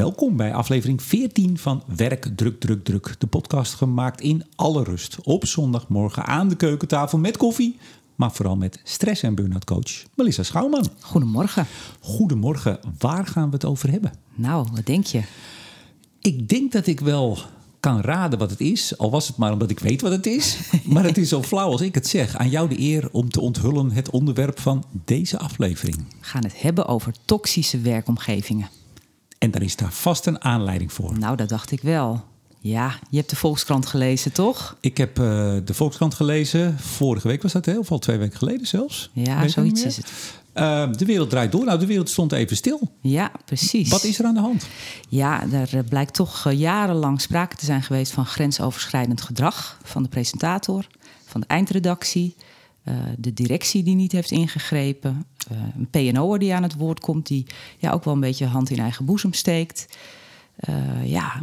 welkom bij aflevering 14 van Werk Druk Druk Druk. De podcast gemaakt in alle rust op zondagmorgen aan de keukentafel met koffie, maar vooral met stress- en burn-out coach Melissa Schouwman. Goedemorgen. Goedemorgen, waar gaan we het over hebben? Nou, wat denk je? Ik denk dat ik wel kan raden wat het is, al was het maar omdat ik weet wat het is. Maar het is zo flauw als ik het zeg. Aan jou de eer om te onthullen het onderwerp van deze aflevering. We gaan het hebben over toxische werkomgevingen. En daar is daar vast een aanleiding voor. Nou, dat dacht ik wel. Ja, je hebt de Volkskrant gelezen, toch? Ik heb uh, de Volkskrant gelezen. Vorige week was dat, hè? of al twee weken geleden zelfs. Ja, zoiets is het. Uh, de wereld draait door. Nou, de wereld stond even stil. Ja, precies. Wat is er aan de hand? Ja, er blijkt toch jarenlang sprake te zijn geweest van grensoverschrijdend gedrag van de presentator, van de eindredactie, uh, de directie die niet heeft ingegrepen, een PNO'er die aan het woord komt, die ja, ook wel een beetje hand in eigen boezem steekt. ja,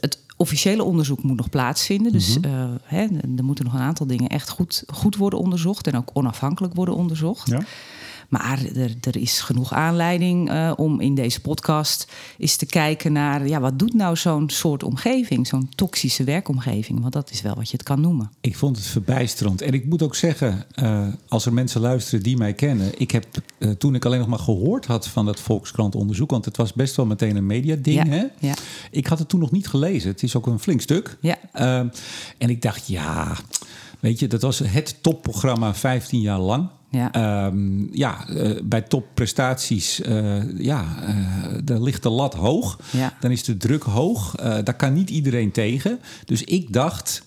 het officiële onderzoek moet nog plaatsvinden. Dus mm -hmm. hè, er moeten nog een aantal dingen echt goed, goed worden onderzocht en ook onafhankelijk worden onderzocht. Ja. Maar er, er, is genoeg aanleiding uh, om in deze podcast eens te kijken naar... Ja, wat doet nou zo'n soort omgeving, zo'n toxische werkomgeving? Want dat is wel wat je het kan noemen. Ik vond het verbijsterend. En ik moet ook zeggen, uh, als er mensen luisteren die mij kennen... Ik heb uh, toen ik alleen nog maar gehoord had van dat Volkskrant onderzoek... want het was best wel meteen een mediading, ja, hè? Ja. Ik had het toen nog niet gelezen. Het is ook een flink stuk. Ja. en ik dacht, ja... Weet je, dat was het topprogramma 15 jaar lang. Ja, um, ja uh, bij topprestaties, uh, ja, uh, daar ligt de lat hoog. Ja. Dan is de druk hoog. daar kan niet iedereen tegen. Dus ik dacht,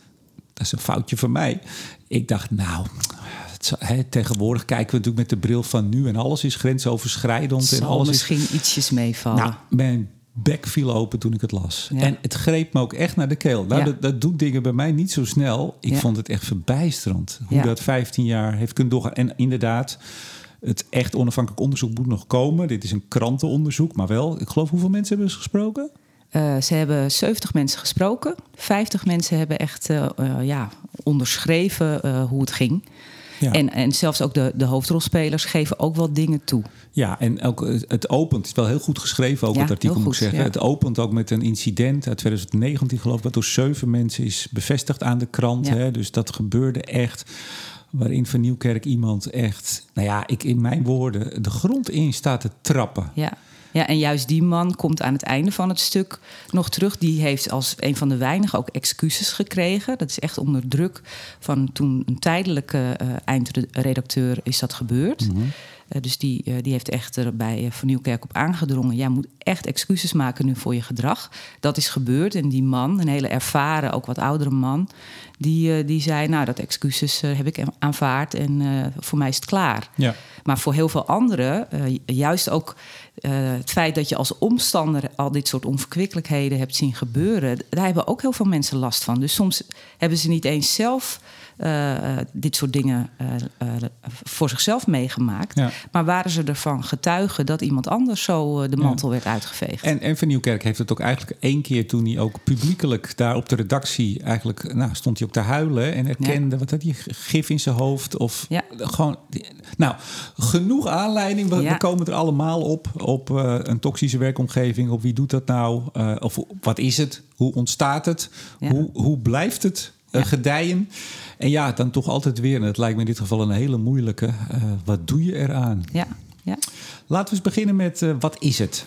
dat is een foutje van mij. Ik dacht, nou, He, tegenwoordig kijken we natuurlijk met de bril van nu en alles is grensoverschrijdend. Zal en alles misschien is... ietsjes meevallen. Nou, mijn bek viel open toen ik het las. Ja. En het greep me ook echt naar de keel. Nou, Ja. dat, dat doet dingen bij mij niet zo snel. Ik Ja. vond het echt verbijsterend hoe dat 15 jaar heeft kunnen doorgaan. En inderdaad, het echt onafhankelijk onderzoek moet nog komen. Dit is een krantenonderzoek, maar wel. Ik geloof hoeveel mensen hebben ze gesproken? Eh, ze hebben 70 mensen gesproken. 50 mensen hebben echt eh, eh, ja, onderschreven hoe het ging. Ja. En, en zelfs ook de, de hoofdrolspelers geven ook wel dingen toe. Ja, en ook het- het opent, het is wel heel goed geschreven, ook Ja, het artikel moet ik zeggen. ja. Het opent ook met een incident uit 2019, geloof ik, wat door zeven mensen is bevestigd aan de krant. Hè? Dus dat gebeurde echt. Waarin van Nieuwkerk iemand echt, nou ja, ik in mijn woorden, de grond in staat te trappen. Ja. Ja, en juist die man komt aan het einde van het stuk nog terug. Die heeft als een van de weinigen ook excuses gekregen. Dat is echt onder druk van toen een tijdelijke eh, eindredacteur is dat gebeurd. Mhm. Eh, dus die, eh, die heeft echt er bij eh, Van Nieuwkerk op aangedrongen. Jij moet echt excuses maken nu voor je gedrag. Dat is gebeurd. En die man, een hele ervaren, ook wat oudere man... die, die zei, nou, dat excuses heb ik aanvaard en voor mij is het klaar. Ja. Maar voor heel veel anderen, juist ook het feit dat je als omstander al dit soort onverkwikkelijkheden hebt zien gebeuren, daar hebben ook heel veel mensen last van. Dus soms hebben ze niet eens zelf eh, eh, dit soort dingen eh, voor zichzelf meegemaakt, Ja. maar waren ze ervan getuigen dat iemand anders zo de mantel werd uitgeveegd. En, en Van Nieuwkerk heeft het ook eigenlijk één keer toen hij ook publiekelijk daar op de redactie eigenlijk, nou, stond hij ook te huilen en erkende, wat had hij, gif in zijn hoofd of gewoon, nou, genoeg aanleiding. We, komen er allemaal op, op een toxische werkomgeving, op wie doet dat nou, of wat is het, hoe ontstaat het, hoe, hoe blijft het Ja. gedijen? En ja, dan toch altijd weer, en het lijkt me in dit geval een hele moeilijke, eh, wat doe je eraan? ja, ja. Laten we eens beginnen met, eh, wat is het?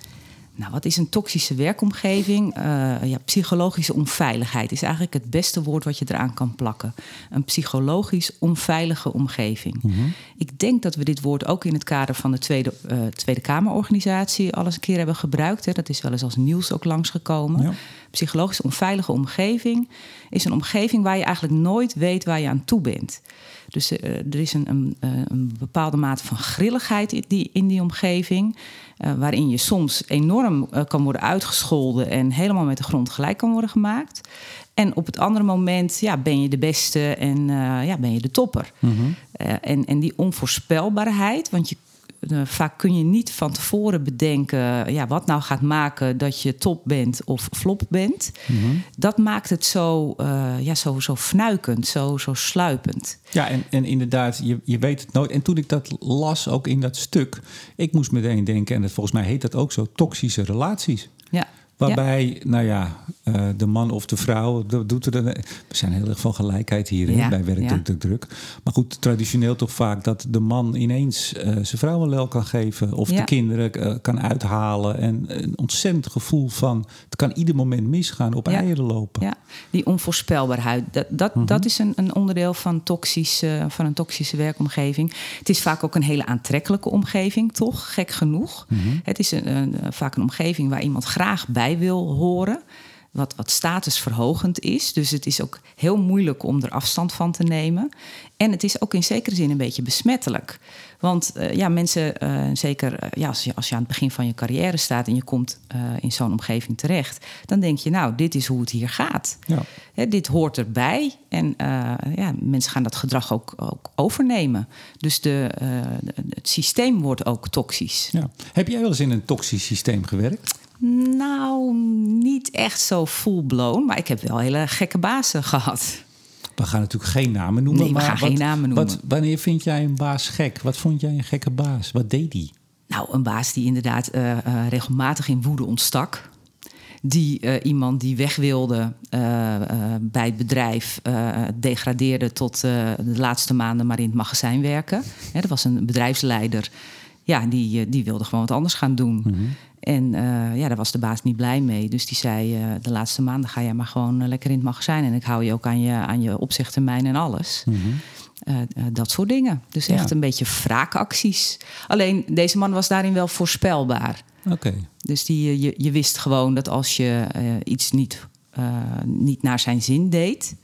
Nou, wat is een toxische werkomgeving? Eh, ja, psychologische onveiligheid is eigenlijk het beste woord wat je eraan kan plakken. Een psychologisch onveilige omgeving. Ik denk dat we dit woord ook in het kader van de Tweede, eh, tweede Kamerorganisatie al eens een keer hebben gebruikt. Hè. Dat is wel eens als nieuws ook langsgekomen. Ja. Psychologisch onveilige omgeving is een omgeving waar je eigenlijk nooit weet waar je aan toe bent. Dus eh, er is een, een, eh, een bepaalde mate van grilligheid in die, in die omgeving. eh, waarin je soms enorm kan worden uitgescholden en helemaal met de grond gelijk kan worden gemaakt. En op het andere moment ja, ben je de beste en ja, ben je de topper. Eh, en, en die onvoorspelbaarheid, want je, eh, vaak kun je niet van tevoren bedenken ja, wat nou gaat maken dat je top bent of flop bent. Dat maakt het zo, eh, ja, zo, zo fnuikend, zo, zo sluipend. Ja, en, en inderdaad, je, je weet het nooit. En toen ik dat las, ook in dat stuk, ik moest meteen denken, en dat, volgens mij heet dat ook zo, toxische relaties. Ja, Waarbij, nou ja, uh, de man of de vrouw, dat doet er. We zijn heel erg van gelijkheid hier ja, bij werk, druk, druk, druk. Maar goed, traditioneel toch vaak dat de man ineens uh, zijn vrouw een lel kan geven. Of de kinderen uh, kan uithalen. En een ontzettend gevoel van het kan ieder moment misgaan, op eieren lopen. Ja, die onvoorspelbaarheid. Dat, dat, -hmm. dat is een, een, onderdeel van, toxisch, van een toxische werkomgeving. Het is vaak ook een hele aantrekkelijke omgeving, toch? Gek genoeg. -hmm. Het is een, een, vaak een omgeving waar iemand graag bij wil horen wat, wat statusverhogend is. Dus het is ook heel moeilijk om er afstand van te nemen. En het is ook in zekere zin een beetje besmettelijk. Want uh, ja, mensen, uh, zeker uh, ja, als, je, als je aan het begin van je carrière staat en je komt in zo'n omgeving terecht, dan denk je, nou, dit is hoe het hier gaat. Ja. Hè, dit hoort erbij. En ja, mensen gaan dat gedrag ook, ook overnemen. Dus de, het systeem wordt ook toxisch. Ja. Heb jij wel eens in een toxisch systeem gewerkt? Nou, niet echt zo full-blown. Maar ik heb wel hele gekke bazen gehad. We gaan natuurlijk geen namen noemen. Nee, we gaan geen namen noemen. Wat, wanneer vind jij een baas gek? Wat vond jij een gekke baas? Wat deed die? Nou, een baas die inderdaad uh, uh, regelmatig in woede ontstak. Die uh, iemand die weg wilde bij het bedrijf degradeerde tot de laatste maanden maar in het magazijn werken. Hè, dat was een bedrijfsleider. Ja, die, die wilde gewoon wat anders gaan doen. Mm -hmm. En uh, ja, daar was de baas niet blij mee. Dus die zei, uh, de laatste maanden ga jij maar gewoon lekker in het magazijn. En ik hou je ook aan je, aan je opzichttermijn en alles. Mm -hmm. dat soort dingen. Dus ja. echt een beetje wraakacties. Alleen, deze man was daarin wel voorspelbaar. Oké. Okay. Dus die, je, je wist gewoon dat als je iets niet, niet naar zijn zin deed...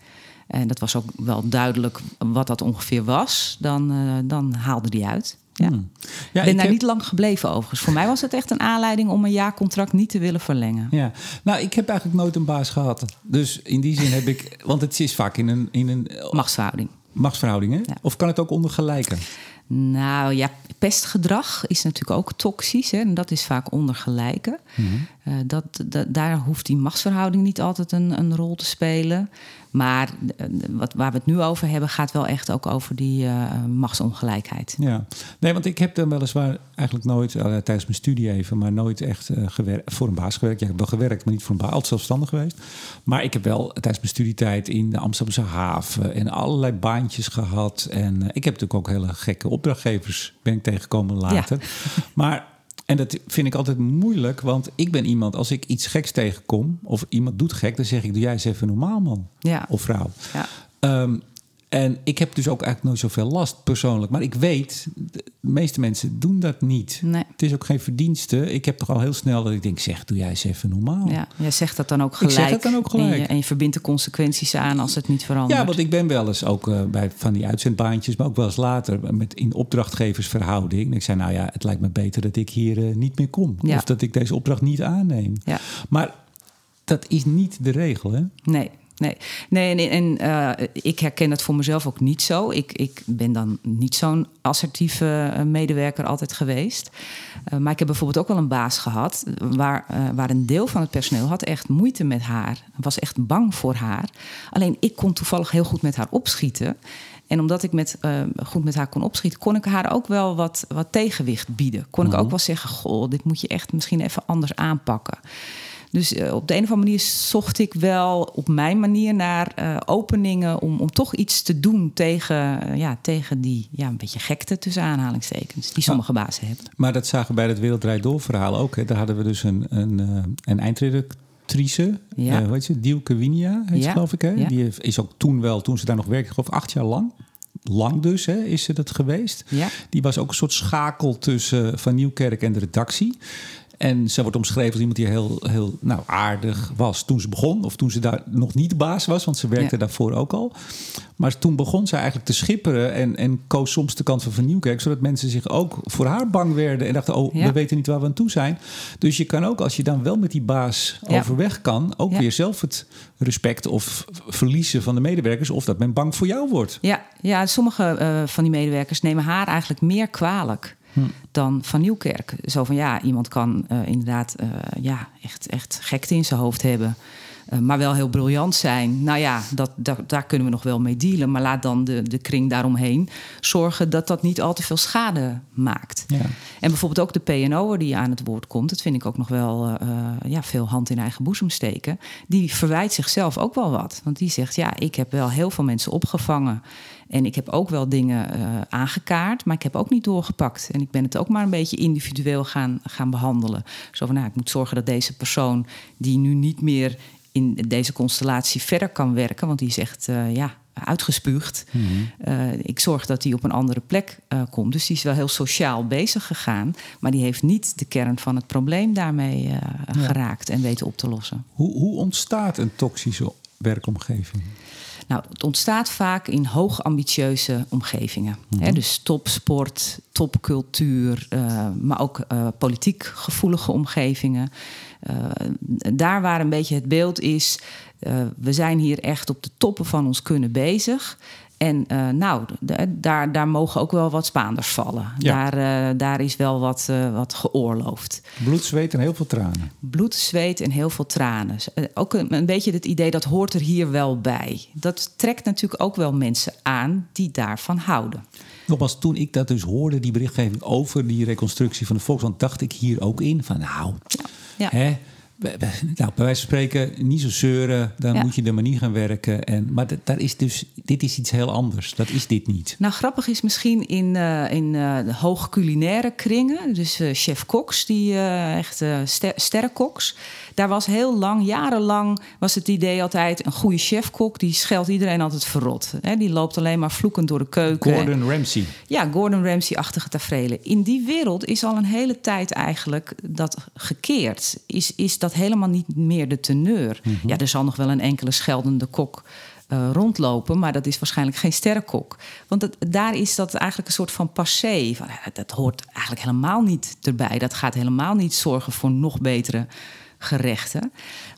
en dat was ook wel duidelijk wat dat ongeveer was... dan, dan haalde die uit. Ja. Hmm. ja ik ben daar heb... niet lang gebleven overigens. Voor mij was het echt een aanleiding om een jaarcontract niet te willen verlengen. Ja, nou, ik heb eigenlijk nooit een baas gehad. Dus in die zin heb ik, want het is vaak in een. In een machtsverhouding. Machtsverhoudingen? Ja. Of kan het ook onder gelijken? Nou ja, pestgedrag is natuurlijk ook toxisch. Hè, en dat is vaak onder gelijken. Mm -hmm. uh, dat, dat, daar hoeft die machtsverhouding niet altijd een, een rol te spelen. Maar wat, waar we het nu over hebben, gaat wel echt ook over die uh, machtsongelijkheid. Ja, nee, want ik heb dan weliswaar eigenlijk nooit, uh, tijdens mijn studie even, maar nooit echt uh, voor een baas gewerkt. Ja, ik heb wel gewerkt, maar niet voor een baas, altijd zelfstandig geweest. Maar ik heb wel tijdens mijn studietijd in de Amsterdamse haven en allerlei baantjes gehad. En ik heb natuurlijk ook hele gekke opdrachtgevers ben ik tegengekomen later. Ja. Maar en dat vind ik altijd moeilijk, want ik ben iemand, als ik iets geks tegenkom of iemand doet gek, dan zeg ik: Doe jij eens even normaal, man ja. of vrouw. Ja. Um, en ik heb dus ook eigenlijk nooit zoveel last persoonlijk. Maar ik weet, de meeste mensen doen dat niet. Nee. Het is ook geen verdienste. Ik heb toch al heel snel dat ik denk, zeg, doe jij eens even normaal. Ja, jij zegt dat dan ook gelijk. Ik zeg dat dan ook gelijk. En je, en je verbindt de consequenties aan als het niet verandert. Ja, want ik ben wel eens ook uh, bij van die uitzendbaantjes... maar ook wel eens later met in opdrachtgeversverhouding. En ik zei, nou ja, het lijkt me beter dat ik hier uh, niet meer kom. Ja. Of dat ik deze opdracht niet aanneem. Ja. Maar dat is niet de regel, hè? Nee, Nee, nee en, en uh, ik herken het voor mezelf ook niet zo. Ik, ik ben dan niet zo'n assertieve medewerker altijd geweest. Uh, maar ik heb bijvoorbeeld ook wel een baas gehad... Waar, uh, waar een deel van het personeel had echt moeite met haar. Was echt bang voor haar. Alleen ik kon toevallig heel goed met haar opschieten... En omdat ik met, uh, goed met haar kon opschieten, kon ik haar ook wel wat, wat tegenwicht bieden. Kon ik ook wel zeggen: Goh, dit moet je echt misschien even anders aanpakken. Dus uh, op de een of andere manier zocht ik wel op mijn manier naar uh, openingen om, om toch iets te doen tegen, uh, ja, tegen die ja, een beetje gekte tussen aanhalingstekens die sommige maar, bazen hebben. Maar dat zagen we bij het Wereldrijd Door verhaal ook. Hè. Daar hadden we dus een, een, een eindredactrice, ja. hoe heet ze? Dielke Winia, heet ja. geloof ik. Hè? Ja. Die is ook toen wel, toen ze daar nog werkte, geloof ik acht jaar lang lang dus, hè, is ze dat geweest. Ja. Die was ook een soort schakel tussen Van Nieuwkerk en de redactie. En ze wordt omschreven als iemand die heel, heel nou, aardig was toen ze begon. Of toen ze daar nog niet de baas was, want ze werkte ja. daarvoor ook al. Maar toen begon ze eigenlijk te schipperen en, en koos soms de kant van Van Nieuwkerk. Zodat mensen zich ook voor haar bang werden en dachten, oh, ja. we weten niet waar we aan toe zijn. Dus je kan ook, als je dan wel met die baas ja. overweg kan, ook weer zelf het respect of verliezen van de medewerkers. Of dat men bang voor jou wordt. Ja, ja sommige uh, van die medewerkers nemen haar eigenlijk meer kwalijk. Hm. dan van Nieuwkerk. Zo van ja, iemand kan uh, inderdaad uh, ja, echt, echt gekte in zijn hoofd hebben. Eh, maar wel heel briljant zijn. Nou ja, dat, dat, daar kunnen we nog wel mee dealen. Maar laat dan de, de kring daaromheen zorgen dat dat niet al te veel schade maakt. Ja. En bijvoorbeeld ook de PNO'er die aan het woord komt, dat vind ik ook nog wel eh, ja, veel hand in eigen boezem steken. Die verwijt zichzelf ook wel wat. Want die zegt: Ja, ik heb wel heel veel mensen opgevangen. En ik heb ook wel dingen uh, aangekaart, maar ik heb ook niet doorgepakt. En ik ben het ook maar een beetje individueel gaan, gaan behandelen. Zo van, nou, ik moet zorgen dat deze persoon die nu niet meer in deze constellatie verder kan werken, want die zegt, uh, ja, uitgespuugd. Mm -hmm. uh, ik zorg dat hij op een andere plek uh, komt. Dus die is wel heel sociaal bezig gegaan. Maar die heeft niet de kern van het probleem daarmee uh, ja. geraakt en weten op te lossen. Hoe, hoe ontstaat een toxische werkomgeving? Nou, het ontstaat vaak in hoog ambitieuze omgevingen. Mm -hmm. dus topsport, topcultuur, uh, maar ook uh, politiek gevoelige omgevingen. Uh, daar waar een beetje het beeld is, we zijn hier echt op de toppen van ons kunnen bezig. En uh, nou, daar, daar mogen ook wel wat Spaanders vallen. Ja. Daar, uh, daar is wel wat, uh, wat geoorloofd. Bloed, zweet en heel veel tranen. Bloed, zweet en heel veel tranen. Ook een, een, beetje het idee dat hoort er hier wel bij. Dat trekt natuurlijk ook wel mensen aan die daarvan houden. Nogmaals, toen ik dat dus hoorde, die berichtgeving over die reconstructie van de Volkskrant, dacht ik hier ook in van nou, ja. Ja. Hè, nou, bij wijze van spreken, niet zo zeuren, dan ja. moet je er maar niet gaan werken. En, maar daar is dus, dit is iets heel anders. Dat is dit niet. Nou, grappig is misschien in, uh, in uh, de hoog culinaire kringen, dus uh, chef Koks, die echt ster sterrenkoks. Daar was heel lang, jarenlang, was het idee altijd... een goede chefkok, die scheldt iedereen altijd verrot. Hè? Die loopt alleen maar vloekend door de keuken. Gordon Ramsay. Ja, Gordon Ramsay-achtige tafereelen. In die wereld is al een hele tijd eigenlijk dat gekeerd. Is, is dat helemaal niet meer de teneur. Mm -hmm. Ja, er zal nog wel een enkele scheldende kok... Uh, rondlopen, maar dat is waarschijnlijk geen sterrenkok. Want het, daar is dat eigenlijk een soort van passé. Van, dat hoort eigenlijk helemaal niet erbij. Dat gaat helemaal niet zorgen voor nog betere gerechten.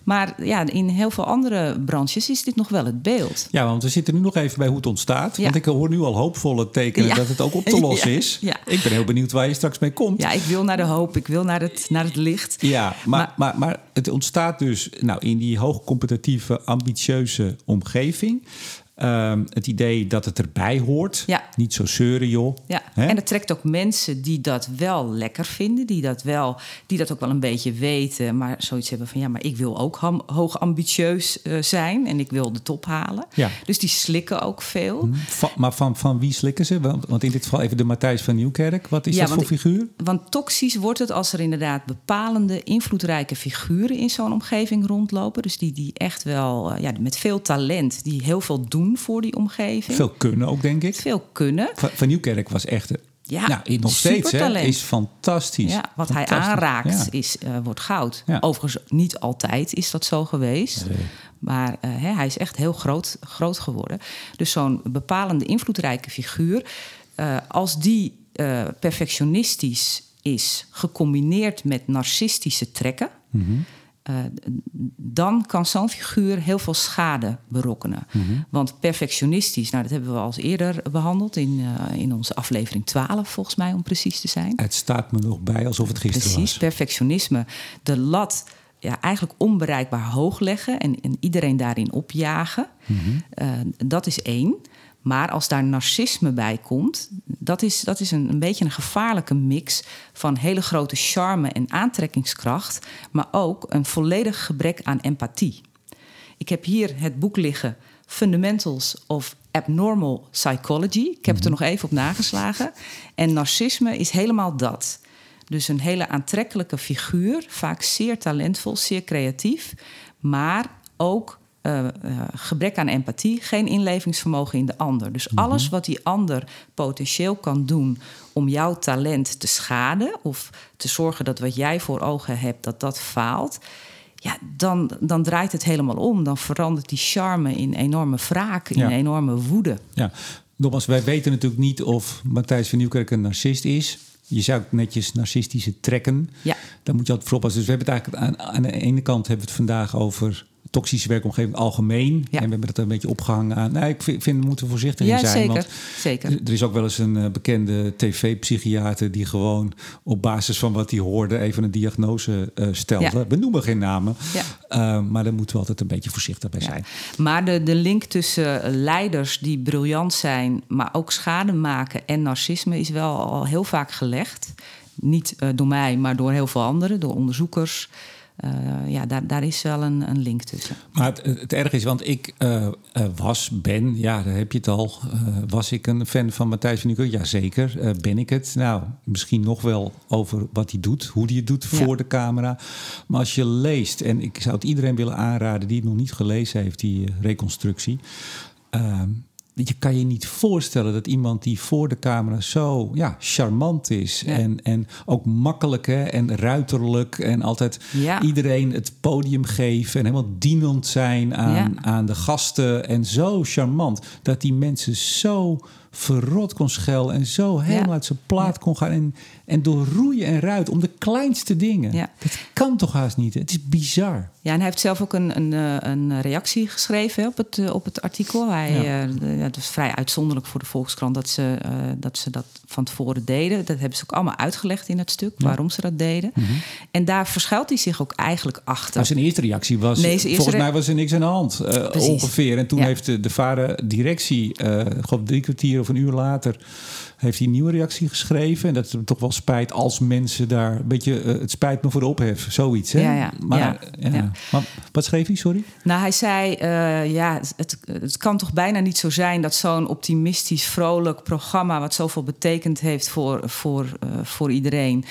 Maar ja, in heel veel andere branches is dit nog wel het beeld. Ja, want we zitten nu nog even bij hoe het ontstaat. Ja. Want ik hoor nu al hoopvolle tekenen ja. dat het ook op te lossen ja. is. Ik ben heel benieuwd waar je straks mee komt. Ja, ik wil naar de hoop, ik wil naar het, naar het licht. Ja, maar, maar, maar, maar het ontstaat dus nou, in die hoogcompetitieve, ambitieuze omgeving. Um, het idee dat het erbij hoort. Ja. Niet zo zeuren, joh. Ja. En het trekt ook mensen die dat wel lekker vinden. Die dat, wel, die dat ook wel een beetje weten. Maar zoiets hebben van... ja, maar ik wil ook hoog ambitieus uh, zijn. En ik wil de top halen. Ja. Dus die slikken ook veel. Van, maar van, van wie slikken ze? Want, want in dit geval even de Matthijs van Nieuwkerk. Wat is ja, dat voor figuur? Want toxisch wordt het als er inderdaad bepalende... invloedrijke figuren in zo'n omgeving rondlopen. Dus die, die echt wel uh, ja, met veel talent... die heel veel doen voor die omgeving. Veel kunnen ook, denk ik. Veel kunnen. Van, van Nieuwkerk was echt... Ja, nou, nog steeds hè, is fantastisch. Ja, wat fantastisch. hij aanraakt ja. is, uh, wordt goud. Ja. Overigens, niet altijd is dat zo geweest. Nee. Maar uh, hè, hij is echt heel groot, groot geworden. Dus zo'n bepalende, invloedrijke figuur... Uh, als die perfectionistisch is, gecombineerd met narcistische trekken... Mhm. Mm -hmm. Uh, dan kan zo'n figuur heel veel schade berokkenen. Mhm. Mm -hmm. Want perfectionistisch, nou, dat hebben we al eerder behandeld in, uh, in onze aflevering 12, volgens mij, om precies te zijn. Het staat me nog bij alsof het gisteren precies, was. Precies, perfectionisme. De lat ja, eigenlijk onbereikbaar hoog leggen en, en iedereen daarin opjagen. Mhm. Mm -hmm. uh, dat is één. Maar als daar narcisme bij komt, dat is, dat is een, een beetje een gevaarlijke mix van hele grote charme en aantrekkingskracht, maar ook een volledig gebrek aan empathie. Ik heb hier het boek liggen, Fundamentals of Abnormal Psychology. Ik heb het er nog even op nageslagen. En narcisme is helemaal dat. Dus een hele aantrekkelijke figuur, vaak zeer talentvol, zeer creatief, maar ook uh, uh, gebrek aan empathie, geen inlevingsvermogen in de ander. Dus mm -hmm. alles wat die ander potentieel kan doen om jouw talent te schaden of te zorgen dat wat jij voor ogen hebt, dat dat faalt. Ja, dan, dan draait het helemaal om. Dan verandert die charme in enorme wraak, in Ja. enorme woede. Ja, nogmaals, wij weten natuurlijk niet of Matthijs van Nieuwkerk een narcist is. Je zou het netjes narcistische trekken. Ja. Dan moet je altijd voor oppassen. Dus we hebben het eigenlijk aan, aan de ene kant hebben we het vandaag over toxische werkomgeving algemeen. Ja. En we hebben dat een beetje opgehangen aan. Nou, ik vind, vind we moeten voorzichtig in Ja, zijn. zeker. Want zeker. er is ook wel eens een eh, bekende tv-psychiater die gewoon op basis van wat hij hoorde even een diagnose eh, stelde. Ja. We noemen geen namen, Ja. Eh, maar daar moeten we altijd een beetje voorzichtig bij Ja. zijn. Maar de, de link tussen leiders die briljant zijn, maar ook schade maken en narcisme is wel al heel vaak gelegd. Niet door mij, maar door heel veel anderen, door onderzoekers. Eh, ja, daar, daar is wel een, een link tussen. Maar het, het erg is, want ik eh, eh, was, ben, ja, daar heb je het al. was ik een fan van Matthijs van Nieuwkerk? Jazeker, ben ik het. Nou, misschien nog wel over wat hij doet, hoe hij het doet Ja. voor de camera. Maar als je leest, en ik zou het iedereen willen aanraden die het nog niet gelezen heeft, die reconstructie. Je kan je niet voorstellen dat iemand die voor de camera zo ja, charmant is. Ja. En, en ook makkelijk hè, en ruiterlijk. En altijd Ja. iedereen het podium geven. En helemaal dienend zijn aan, Ja. aan de gasten. En zo charmant. Dat die mensen zo verrot kon schelden. En zo helemaal Ja. uit zijn plaat kon gaan. En, en door roeien en ruit om de kleinste dingen. Ja. Dat kan toch haast niet? Het is bizar. Ja, en hij heeft zelf ook een, een, eh, een reactie geschreven hè, op het, eh, op het artikel. Hij, Ja. eh, het was vrij uitzonderlijk voor de Volkskrant dat ze, dat ze dat van tevoren deden. Dat hebben ze ook allemaal uitgelegd in het stuk, waarom ze dat deden. Mhm. En daar verschuilt hij zich ook eigenlijk achter. Maar zijn eerste reactie was... Nee, zijn eerste volgens mij was er niks aan de hand. Precies. ongeveer. En toen heeft de, de vader directie... geloof drie kwartier of een uur later... heeft hij een nieuwe reactie geschreven. En dat het hem toch wel spijt als mensen daar... een beetje eh, het spijt me voor de ophef. Zoiets, hè? Ja, ja. Maar, Ja, ja. ja. Maar wat schreef hij, sorry? Nou, hij zei, eh, ja, het, het kan toch bijna niet zo zijn dat zo'n optimistisch, vrolijk programma, wat zoveel betekend heeft voor, voor, eh, voor iedereen,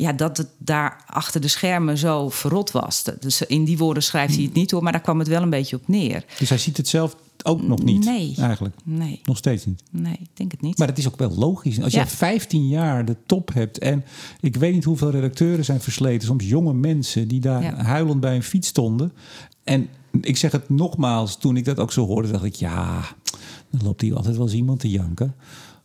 ja, dat het daar achter de schermen zo verrot was. Dus in die woorden schrijft hij het niet hoor, maar daar kwam het wel een beetje op neer. Dus hij ziet het zelf ook nog niet, Nee. eigenlijk. Nee, Nog steeds niet. nee, ik denk het niet. Maar het is ook wel logisch. Als Ja. je 15 jaar de top hebt en ik weet niet hoeveel redacteuren zijn versleten, soms jonge mensen die daar Ja. huilend bij een fiets stonden. En ik zeg het nogmaals, toen ik dat ook zo hoorde, dacht ik ja, dan loopt hier altijd wel eens iemand te janken.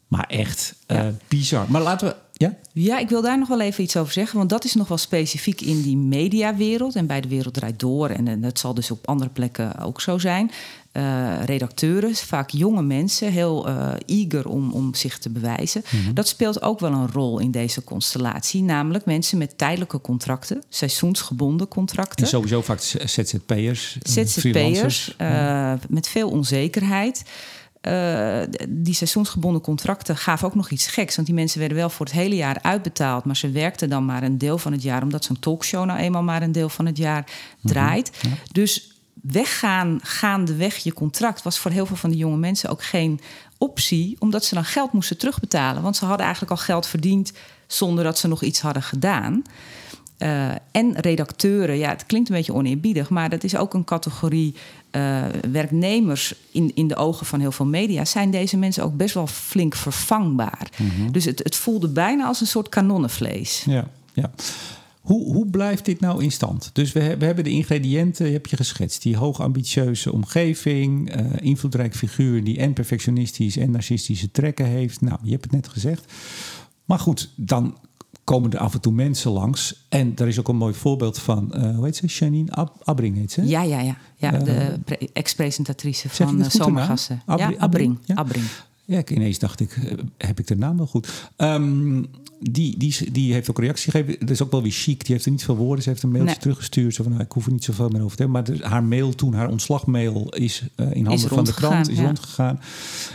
Maar echt Ja. eh, bizar. Maar laten we, ja? Ja, ik wil daar nog wel even iets over zeggen. Want dat is nog wel specifiek in die mediawereld. En bij de Wereld Draait Door. En, en dat zal dus op andere plekken ook zo zijn. Eh, redacteuren, vaak jonge mensen, heel eh, eager om, om zich te bewijzen. Dat speelt ook wel een rol in deze constellatie. Namelijk mensen met tijdelijke contracten, seizoensgebonden contracten. En sowieso vaak ZZP'ers, eh, ZZP'ers freelancers. met veel onzekerheid. Eh, die seizoensgebonden contracten gaven ook nog iets geks. Want die mensen werden wel voor het hele jaar uitbetaald. Maar ze werkten dan maar een deel van het jaar. Omdat zo'n talkshow nou eenmaal maar een deel van het jaar draait. Dus weggaan, gaandeweg je contract... was voor heel veel van die jonge mensen ook geen optie. Omdat ze dan geld moesten terugbetalen. Want ze hadden eigenlijk al geld verdiend... zonder dat ze nog iets hadden gedaan. Eh, en redacteuren, ja, het klinkt een beetje oneerbiedig, maar dat is ook een categorie eh, werknemers in, in de ogen van heel veel media. Zijn deze mensen ook best wel flink vervangbaar? Dus het, het voelde bijna als een soort kanonnenvlees. Ja, ja. Hoe, hoe blijft dit nou in stand? Dus we, we hebben de ingrediënten, heb je geschetst. Die hoog ambitieuze omgeving, eh, invloedrijk figuur die en perfectionistisch en narcistische trekken heeft. Nou, je hebt het net gezegd. Maar goed, dan komen er af en toe mensen langs. En daar is ook een mooi voorbeeld van, eh, hoe heet ze? Janine Ab Abbring heet ze? Ja, ja, ja. ja Eh, de pre- ex-presentatrice van eh? Zomergassen. Abri- ja, Abring. Ja? Abring. Ja, ik, ineens dacht ik, eh, heb ik de naam wel goed? Ehm, die, die, die heeft ook reactie gegeven. Dat is ook wel weer chic. Die heeft er niet veel woorden. Ze heeft een mailtje Nee. teruggestuurd. Zo van, nou, ik hoef er niet zoveel meer over te hebben. Maar de- haar mail toen, haar ontslagmail, is eh, in handen van de krant. Is ja. rondgegaan.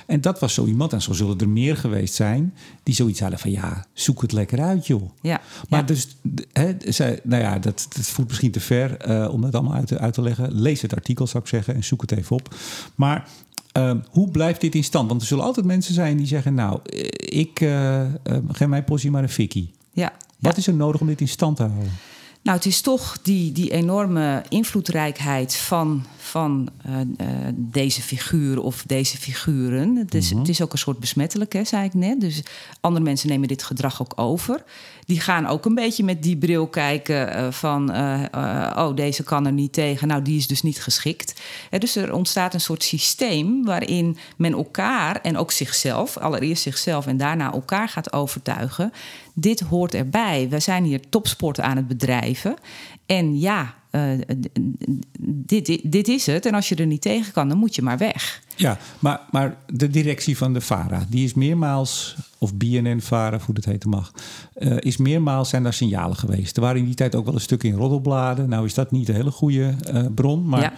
En dat was zo iemand, en zo zullen er meer geweest zijn... die zoiets hadden van, ja, zoek het lekker uit, joh. Ja, Maar ja. dus, hè, zij, nou ja, dat, dat voert misschien te ver eh, om dat allemaal uit te, uit te leggen. Lees het artikel, zou ik zeggen, en zoek het even op. Maar ehm, hoe blijft dit in stand? Want er zullen altijd mensen zijn die zeggen... nou, eh, ik eh, eh, geef mijn postie maar een fikkie. ja. Wat ja. is er nodig om dit in stand te houden? Nou, het is toch die, die enorme invloedrijkheid van, van eh, eh, deze figuur of deze figuren. Het is, het is ook een soort besmettelijk, hè, zei ik net. Dus andere mensen nemen dit gedrag ook over. Die gaan ook een beetje met die bril kijken eh, van... oh, deze kan er niet tegen, nou, die is dus niet geschikt. Hè, dus er ontstaat een soort systeem waarin men elkaar en ook zichzelf... allereerst zichzelf en daarna elkaar gaat overtuigen... dit hoort erbij. We zijn hier topsport aan het bedrijven. En ja, eh, dit, dit, is het. En als je er niet tegen kan, dan moet je maar weg. Ja, maar, maar de directie van de VARA, die is meermaals, of BNN-VARA, hoe dat heten mag, uh, is meermaals zijn daar signalen geweest. Er waren in die tijd ook wel een stuk in roddelbladen. Nou is dat niet een hele goede uh, bron, maar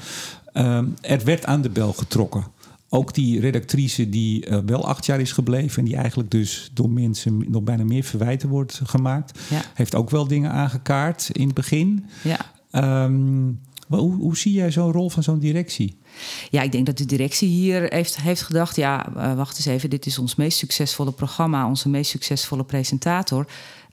ja. uh, er werd aan de bel getrokken. Ook die redactrice die uh, wel acht jaar is gebleven en die eigenlijk dus door mensen nog bijna meer verwijten wordt gemaakt, ja. heeft ook wel dingen aangekaart in het begin. Ja. Um, hoe, hoe, zie jij zo'n rol van zo'n directie? Ja, ik denk dat de directie hier heeft, heeft gedacht: ja, uh, wacht eens even, dit is ons meest succesvolle programma, onze meest succesvolle presentator.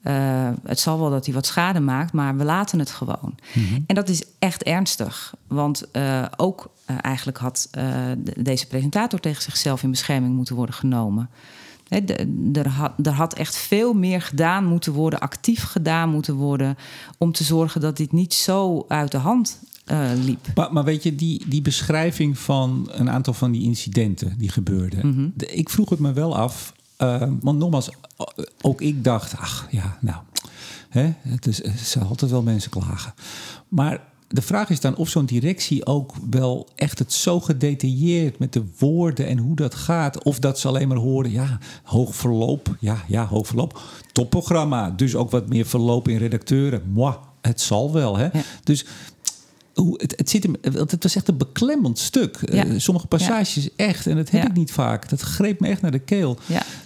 Uh, het zal wel dat hij wat schade maakt, maar we laten het gewoon. Mhm. En dat is echt ernstig. Want uh, ook eigenlijk had de, deze presentator tegen zichzelf in bescherming moeten worden genomen. He, er, had, er had echt veel meer gedaan moeten worden, actief gedaan moeten worden, om te zorgen dat dit niet zo uit de hand uh, liep. Maar, maar, weet je, die, die beschrijving van een aantal van die incidenten die gebeurden. De, ik vroeg het me wel af. Uh, want nogmaals, ook ik dacht, ach ja, nou, hè, het, is, altijd wel mensen klagen. Maar de vraag is dan of zo'n directie ook wel echt het zo gedetailleerd met de woorden en hoe dat gaat. Of dat ze alleen maar horen, ja, hoog verloop. Ja, ja, hoog verloop. Topprogramma. Dus ook wat meer verloop in redacteuren. Moi, het zal wel. Hè? Ja. Dus hoe, het, het, zit hem, het was echt een beklemmend stuk. Ja. Uh, sommige passages ja. echt, en dat heb Ja. ik niet vaak. Dat greep me echt naar de keel.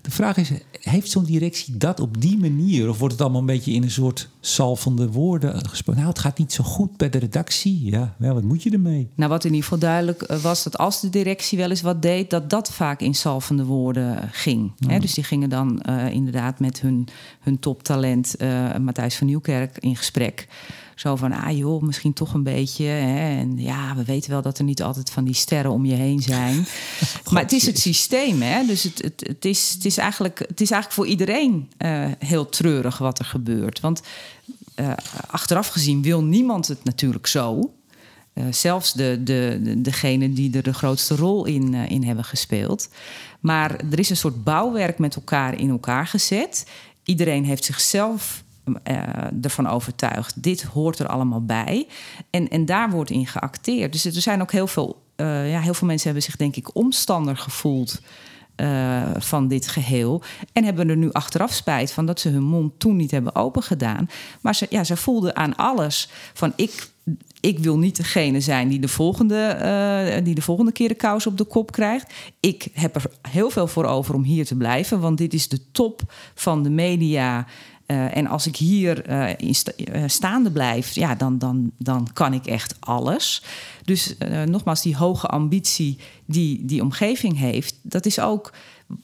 De vraag is, heeft zo'n directie dat op die manier? Of wordt het allemaal een beetje in een soort salvende woorden gesproken? Nou, het gaat niet zo goed bij de redactie. Ja, wel, wat moet je ermee? Nou, wat in ieder geval duidelijk eh, was dat als de directie wel eens wat deed, dat dat vaak in salvende woorden ging. Ja. Hè, dus die gingen dan uh, inderdaad met hun, hun toptalent uh, Matthijs van Nieuwkerk in gesprek. Zo van, ah joh, misschien toch een beetje. Hè? En ja, we weten wel dat er niet altijd van die sterren om je heen zijn. maar het is het systeem, hè? Dus het, het, het, is, het, is eigenlijk, het is eigenlijk voor iedereen uh, heel treurig wat er gebeurt. Want uh, achteraf gezien wil niemand het natuurlijk zo. Uh, zelfs de, de, de, degenen die er de grootste rol in, uh, in hebben gespeeld. Maar er is een soort bouwwerk met elkaar in elkaar gezet. Iedereen heeft zichzelf uh, ervan overtuigd. Dit hoort er allemaal bij. En, en daar wordt in geacteerd. Dus er zijn ook heel veel, uh, ja, heel veel mensen hebben zich denk ik omstander gevoeld. Uh, van dit geheel. En hebben er nu achteraf spijt van dat ze hun mond toen niet hebben opengedaan. Maar ze, ja, ze voelden aan alles van ik, ik wil niet degene zijn die de, volgende, die de volgende keer de kous op de kop krijgt. Ik heb er heel veel voor over om hier te blijven. Want dit is de top van de media. Uh, en als ik hier uh, in sta uh, staande blijf, ja, dan, dan, dan kan ik echt alles. Dus nogmaals, die hoge ambitie die die omgeving heeft, dat is ook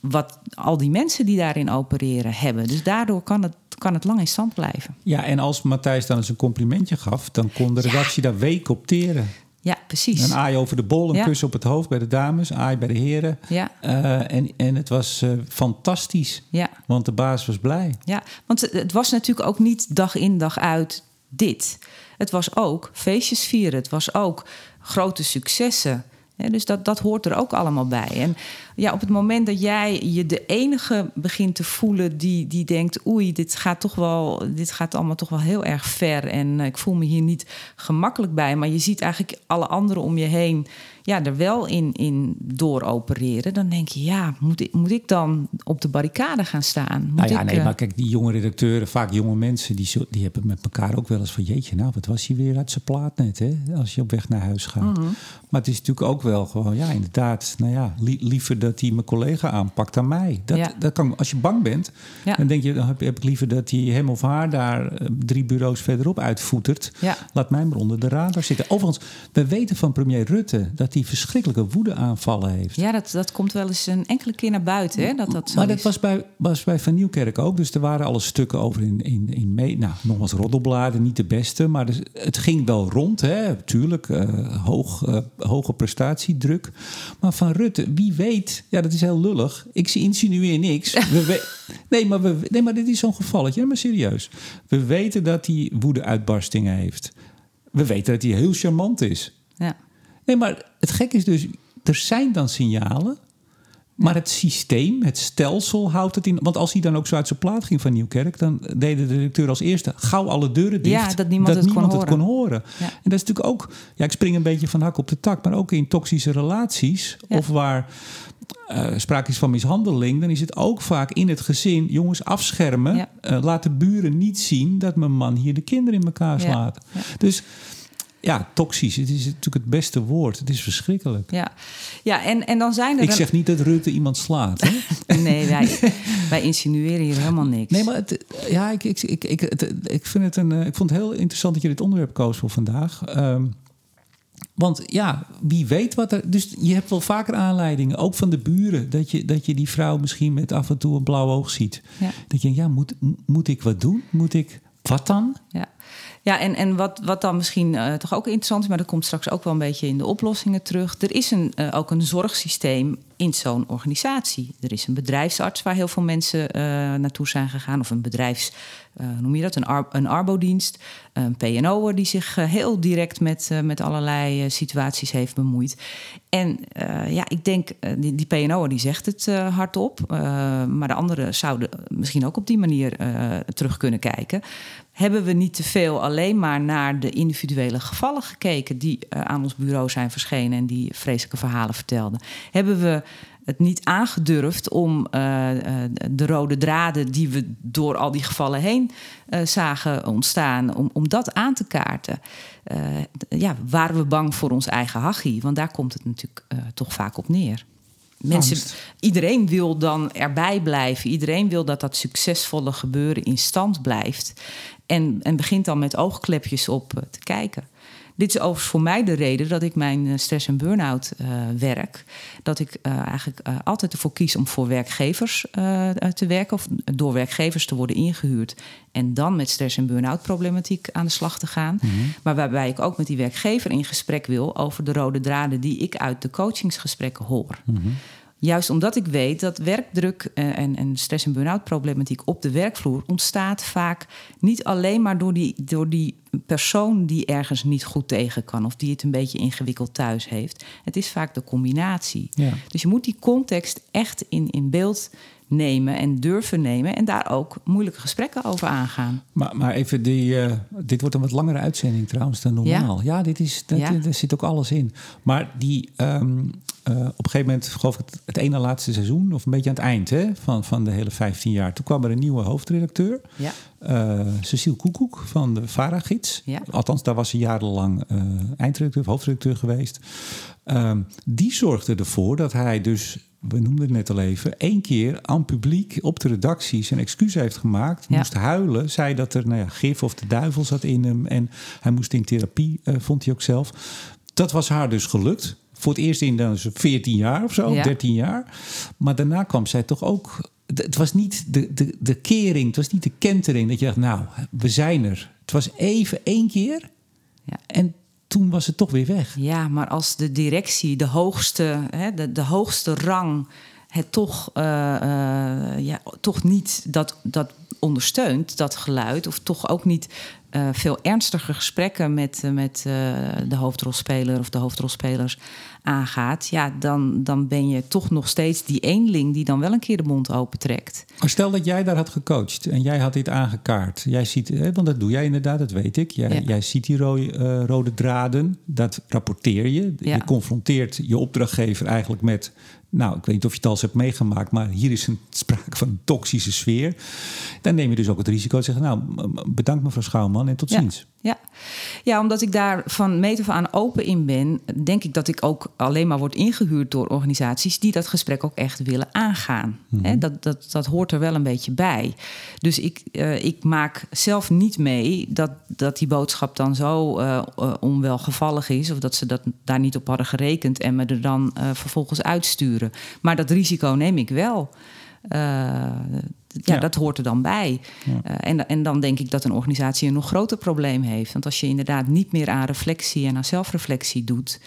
wat al die mensen die daarin opereren hebben. Dus daardoor kan het, kan het lang in stand blijven. Ja, en als Matthijs dan eens een complimentje gaf, dan kon de redactie ja. daar weken op teren. Ja, precies. Een aai over de bol, een ja. kus op het hoofd bij de dames, aai bij de heren. Ja. Uh, en, en het was uh, fantastisch, ja. want de baas was blij. Ja, want het was natuurlijk ook niet dag in dag uit dit. Het was ook feestjes vieren, het was ook grote successen. Dus dat, dat hoort er ook allemaal bij. En ja, op het moment dat jij je de enige begint te voelen die, die denkt: oei, dit gaat toch wel, dit gaat allemaal toch wel heel erg ver. En uh, ik voel me hier niet gemakkelijk bij. Maar je ziet eigenlijk alle anderen om je heen ja, er wel in, in door opereren. Dan denk je, ja, moet ik, moet ik dan op de barricade gaan staan? Moet nou ja, ik, nee, maar kijk, die jonge redacteuren, vaak jonge mensen, die, die hebben met elkaar ook wel eens van: jeetje, nou, wat was hij weer uit zijn plaat net, hè? Als je op weg naar huis gaat. Mhm. Mm -hmm. Maar het is natuurlijk ook wel gewoon, ja, inderdaad, nou ja, li liever dat hij mijn collega aanpakt dan mij. Dat, Ja. dat kan, als je bang bent, Ja. dan denk je, dan heb, heb ik liever dat hij hem of haar daar eh, drie bureaus verderop uitvoetert. Ja. Laat mij maar onder de radar zitten. Overigens, we weten van premier Rutte dat hij verschrikkelijke woedeaanvallen heeft. Ja, dat, dat komt wel eens een enkele keer naar buiten, hè? Dat dat zo maar dat is. was bij, was bij Van Nieuwkerk ook. Dus er waren alle stukken over in, in, in mee. Nou, nogmaals, roddelbladen, niet de beste. Maar dus, het ging wel rond, hè. Tuurlijk, uh, hoog, uh, hoge prestatiedruk. Maar van Rutte, wie weet... Ja, dat is heel lullig. Ik insinueer niks. We we, nee, maar we, nee, maar dit is zo'n gevalletje. Maar serieus. We weten dat hij woedeuitbarstingen heeft. We weten dat hij heel charmant is. Ja. Nee, maar het gek is dus... Er zijn dan signalen Maar het systeem, het stelsel houdt het in. Want als hij dan ook zo uit zijn plaat ging van Nieuwkerk, dan deden de directeur als eerste gauw alle deuren dicht. Ja, dat niemand, het, niemand kon het kon horen. Ja. En dat is natuurlijk ook, ja, ik spring een beetje van hak op de tak, maar ook in toxische relaties Ja. of waar eh, sprake is van mishandeling, dan is het ook vaak in het gezin, jongens, afschermen. Ja. Eh, laat de buren niet zien dat mijn man hier de kinderen in elkaar slaat. Dus ja, toxisch, het is natuurlijk het beste woord. Het is verschrikkelijk. Ja, ja en, en dan zijn er... Ik een- zeg niet dat Rutte iemand slaat. Hè? Nee, wij, wij insinueren hier helemaal niks. Nee, maar het, ja, ik, ik, ik, ik, het- ik, vind het een, eh, ik vond het heel interessant dat je dit onderwerp koos voor vandaag. Ehm, want ja, wie weet wat er. Dus je hebt wel vaker aanleidingen, ook van de buren, dat je, dat je die vrouw misschien met af en toe een blauw oog ziet. Ja. Dat je denkt, ja, moet, moet ik wat doen? Moet ik. Wat dan? Ja, ja en, en wat, wat dan misschien eh, toch ook interessant is, maar dat komt straks ook wel een beetje in de oplossingen terug. Er is een, eh, ook een zorgsysteem in zo'n organisatie. Er is een bedrijfsarts waar heel veel mensen eh, naartoe zijn gegaan, of een bedrijfs, noem je dat, een, ar een arbodienst, een PNO'er die zich heel direct met, met allerlei situaties heeft bemoeid. En ja, ik denk, die, die PNO'er die zegt het hardop, maar de anderen zouden misschien ook op die manier terug kunnen kijken. Hebben we niet te veel alleen maar naar de individuele gevallen gekeken die eh, aan ons bureau zijn verschenen en die vreselijke verhalen vertelden? Hebben we het niet aangedurfd om eh, eh, de rode draden die we door al die gevallen heen zagen ontstaan, om, om dat aan te kaarten? Ja, waren we bang voor ons eigen hachie? Want daar komt het natuurlijk toch vaak op neer. Mensen, Angst. iedereen wil dan erbij blijven. Iedereen wil dat dat succesvolle gebeuren in stand blijft. En, en begint dan met oogklepjes op eh, te kijken. Dit is overigens voor mij de reden dat ik mijn eh, stress- en burn-out eh, werk. Dat ik eigenlijk altijd ervoor kies om voor werkgevers te werken. Of door werkgevers te worden ingehuurd. En dan met stress- en burn-out problematiek aan de slag te gaan. Maar waarbij ik ook met die werkgever in gesprek wil over de rode draden die ik uit de coachingsgesprekken hoor. Juist omdat ik weet dat werkdruk eh, en, en stress- en burn-out problematiek op de werkvloer ontstaat vaak niet alleen maar door die, door die persoon die ergens niet goed tegen kan of die het een beetje ingewikkeld thuis heeft. Het is vaak de combinatie. Ja. Dus je moet die context echt in, in beeld nemen en durven nemen en daar ook moeilijke gesprekken over aangaan. Maar, maar even, die, eh, dit wordt een wat langere uitzending trouwens dan normaal. Ja, dit is, dat, Ja. er zit ook alles in. Maar die, ehm, eh, op een gegeven moment, geloof ik, het, het ene laatste seizoen, of een beetje aan het eind hè, van, van de hele 15 jaar, toen kwam er een nieuwe hoofdredacteur. Ja. Eh, Cecile Koekoek van de Vara-gids. Ja. Althans, daar was ze jarenlang eindredacteur of hoofdredacteur geweest. Ehm, die zorgde ervoor dat hij dus, we noemden het net al even, één keer aan publiek op de redactie zijn excuus heeft gemaakt. Ja. Moest huilen, zei dat er nou ja, gif of de duivel zat in hem. En hij moest in therapie, eh, vond hij ook zelf. Dat was haar dus gelukt. Voor het eerst in dan 14 jaar of zo, Ja. 13 jaar. Maar daarna kwam zij toch ook. Het was niet de, de, de kering, het was niet de kentering dat je dacht, nou, we zijn er. Het was even één keer Ja. en toen was het toch weer weg. Ja, maar als de directie, de hoogste, hè, de, de hoogste rang, het toch, eh, eh, ja, toch niet dat, dat ondersteunt, dat geluid, of toch ook niet eh, veel ernstiger gesprekken met, met de hoofdrolspeler of de hoofdrolspelers aangaat, ja, dan, dan ben je toch nog steeds die eenling die dan wel een keer de mond opentrekt. Maar stel dat jij daar had gecoacht en jij had dit aangekaart. Jij ziet, hè, want dat doe jij inderdaad, dat weet ik. Jij, Ja. jij ziet die rode, rode draden, dat rapporteer je. Ja. Je confronteert je opdrachtgever eigenlijk met... Nou, ik weet niet of je het al eens hebt meegemaakt... maar hier is een sprake van een toxische sfeer. Dan neem je dus ook het risico te zeggen... nou, bedankt mevrouw Schouwman en tot Ja. ziens. Ja. ja, omdat ik daar van meet af aan open in ben, denk ik dat ik ook alleen maar word ingehuurd door organisaties die dat gesprek ook echt willen aangaan. Hè, dat, dat, dat hoort er wel een beetje bij. Dus ik, eh, ik maak zelf niet mee dat, dat die boodschap dan zo eh, onwelgevallig is, of dat ze dat daar niet op hadden gerekend en me er dan vervolgens uitsturen. Maar dat risico neem ik wel. Eh, ja, Ja. dat hoort er dan bij. Eh, en, en dan denk ik dat een organisatie een nog groter probleem heeft. Want als je inderdaad niet meer aan reflectie en aan zelfreflectie doet,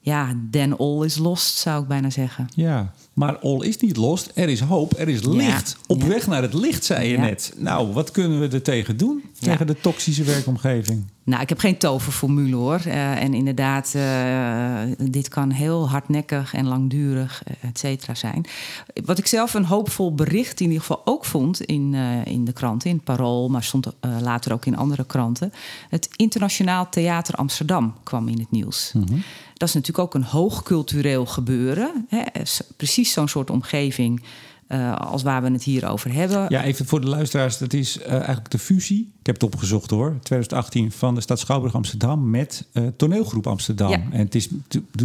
ja, then all is lost, zou ik bijna zeggen. Ja, maar all is niet lost. Er is hoop, er is licht. Op Ja. weg naar het licht, zei je Ja. net. Nou, wat kunnen we er tegen doen? Tegen de toxische werkomgeving? Nou, ik heb geen toverformule hoor. Uh, en inderdaad, uh, dit kan heel hardnekkig en langdurig, et cetera, zijn. Wat ik zelf een hoopvol bericht in ieder geval ook vond in, uh, in de kranten, in het Parool, maar stond later ook in andere kranten. Het Internationaal Theater Amsterdam kwam in het nieuws. Mm -hmm. Dat is natuurlijk ook een hoogcultureel gebeuren. Hè? Precies zo'n soort omgeving uh, als waar we het hier over hebben. Ja, even voor de luisteraars. Dat is uh, eigenlijk de fusie, ik heb het opgezocht hoor, 2018 van de stad Schouwburg Amsterdam met uh, toneelgroep Amsterdam. Ja. En het is,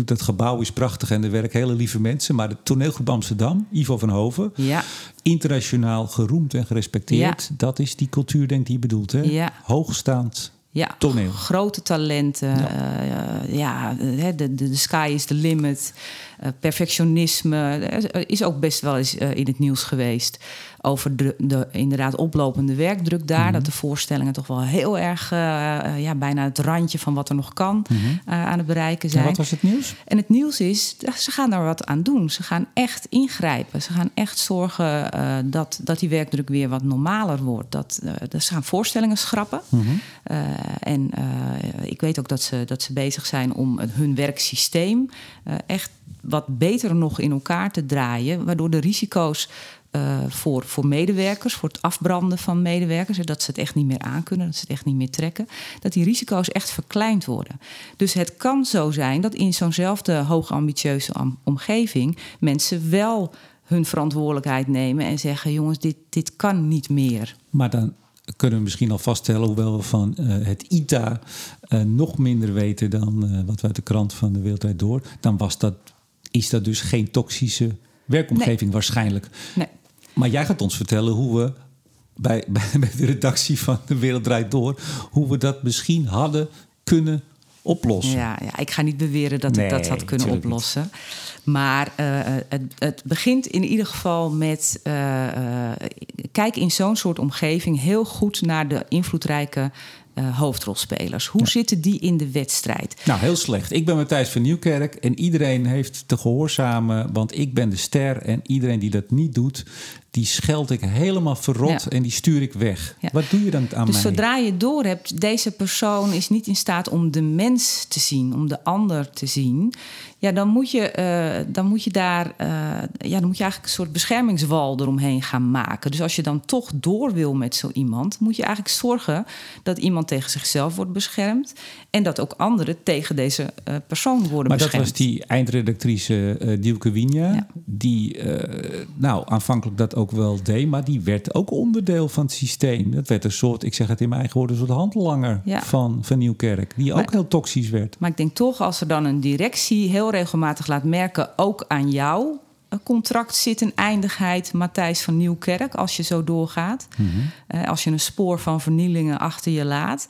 dat gebouw is prachtig en er werken hele lieve mensen. Maar de toneelgroep Amsterdam, Ivo van Hoven, ja. internationaal geroemd en gerespecteerd. Ja. Dat is die cultuur, denk ik, die je bedoelt. Hè? Ja. Hoogstaand ja, toneel. grote talenten. Ja, uh, ja de, de, de, sky is the limit. Uh, perfectionisme er is ook best wel eens uh, in het nieuws geweest over de, de inderdaad oplopende werkdruk daar. Dat de voorstellingen toch wel heel erg, uh, ja, bijna het randje van wat er nog kan mm -hmm. uh, aan het bereiken zijn. En wat was het nieuws? En het nieuws is, ze gaan daar wat aan doen. Ze gaan echt ingrijpen. Ze gaan echt zorgen uh, dat, dat die werkdruk weer wat normaler wordt. Dat, dat ze gaan voorstellingen schrappen. Mm -hmm. en ik weet ook dat ze, dat ze bezig zijn om hun werksysteem echt wat beter nog in elkaar te draaien. Waardoor de risico's uh, voor, voor medewerkers, voor het afbranden van medewerkers, dat ze het echt niet meer aankunnen, dat ze het echt niet meer trekken, dat die risico's echt verkleind worden. Dus het kan zo zijn dat in zo'nzelfde hoogambitieuze omgeving mensen wel hun verantwoordelijkheid nemen en zeggen: jongens, dit, dit kan niet meer. Maar dan kunnen we misschien al vaststellen, hoewel we van uh, het ITA uh, nog minder weten dan uh, wat we uit de krant van de Wereldwijd Door, dan was dat, is dat dus geen toxische werkomgeving nee. waarschijnlijk. Nee. Maar jij gaat ons vertellen hoe we bij, bij, bij de redactie van De Wereld Draait Door... hoe we dat misschien hadden kunnen oplossen. Ja, ja ik ga niet beweren dat nee, ik dat had kunnen oplossen. Niet. Maar uh, het, het, begint in ieder geval met... Uh, uh, kijk in zo'n soort omgeving heel goed naar de invloedrijke hoofdrolspelers. Hoe ja. zitten die in de wedstrijd? Nou, heel slecht. Ik ben Matthijs van Nieuwkerk en iedereen heeft te gehoorzamen, want ik ben de ster en iedereen die dat niet doet, die scheld ik helemaal verrot ja. en die stuur ik weg. Ja. Wat doe je dan aan dus mij? zodra je door hebt, deze persoon is niet in staat om de mens te zien, om de ander te zien. Ja, dan moet je, uh, dan moet je daar, uh, ja, dan moet je eigenlijk een soort beschermingswal eromheen gaan maken. Dus als je dan toch door wil met zo iemand, moet je eigenlijk zorgen dat iemand tegen zichzelf wordt beschermd en dat ook anderen tegen deze uh, persoon worden maar beschermd. Maar dat was die eindredactrice Dielke Winja, ja. die, nou, aanvankelijk dat ook ook wel deed, maar die werd ook onderdeel van het systeem. Dat werd een soort, ik zeg het in mijn eigen woorden, een soort handlanger ja. van, van Nieuwkerk, die maar, ook heel toxisch werd. Maar ik denk toch, als er dan een directie heel regelmatig laat merken, ook aan jou, een contract zit een eindigheid, Matthijs van Nieuwkerk, als je zo doorgaat. Mm -hmm. uh, als je een spoor van vernielingen achter je laat,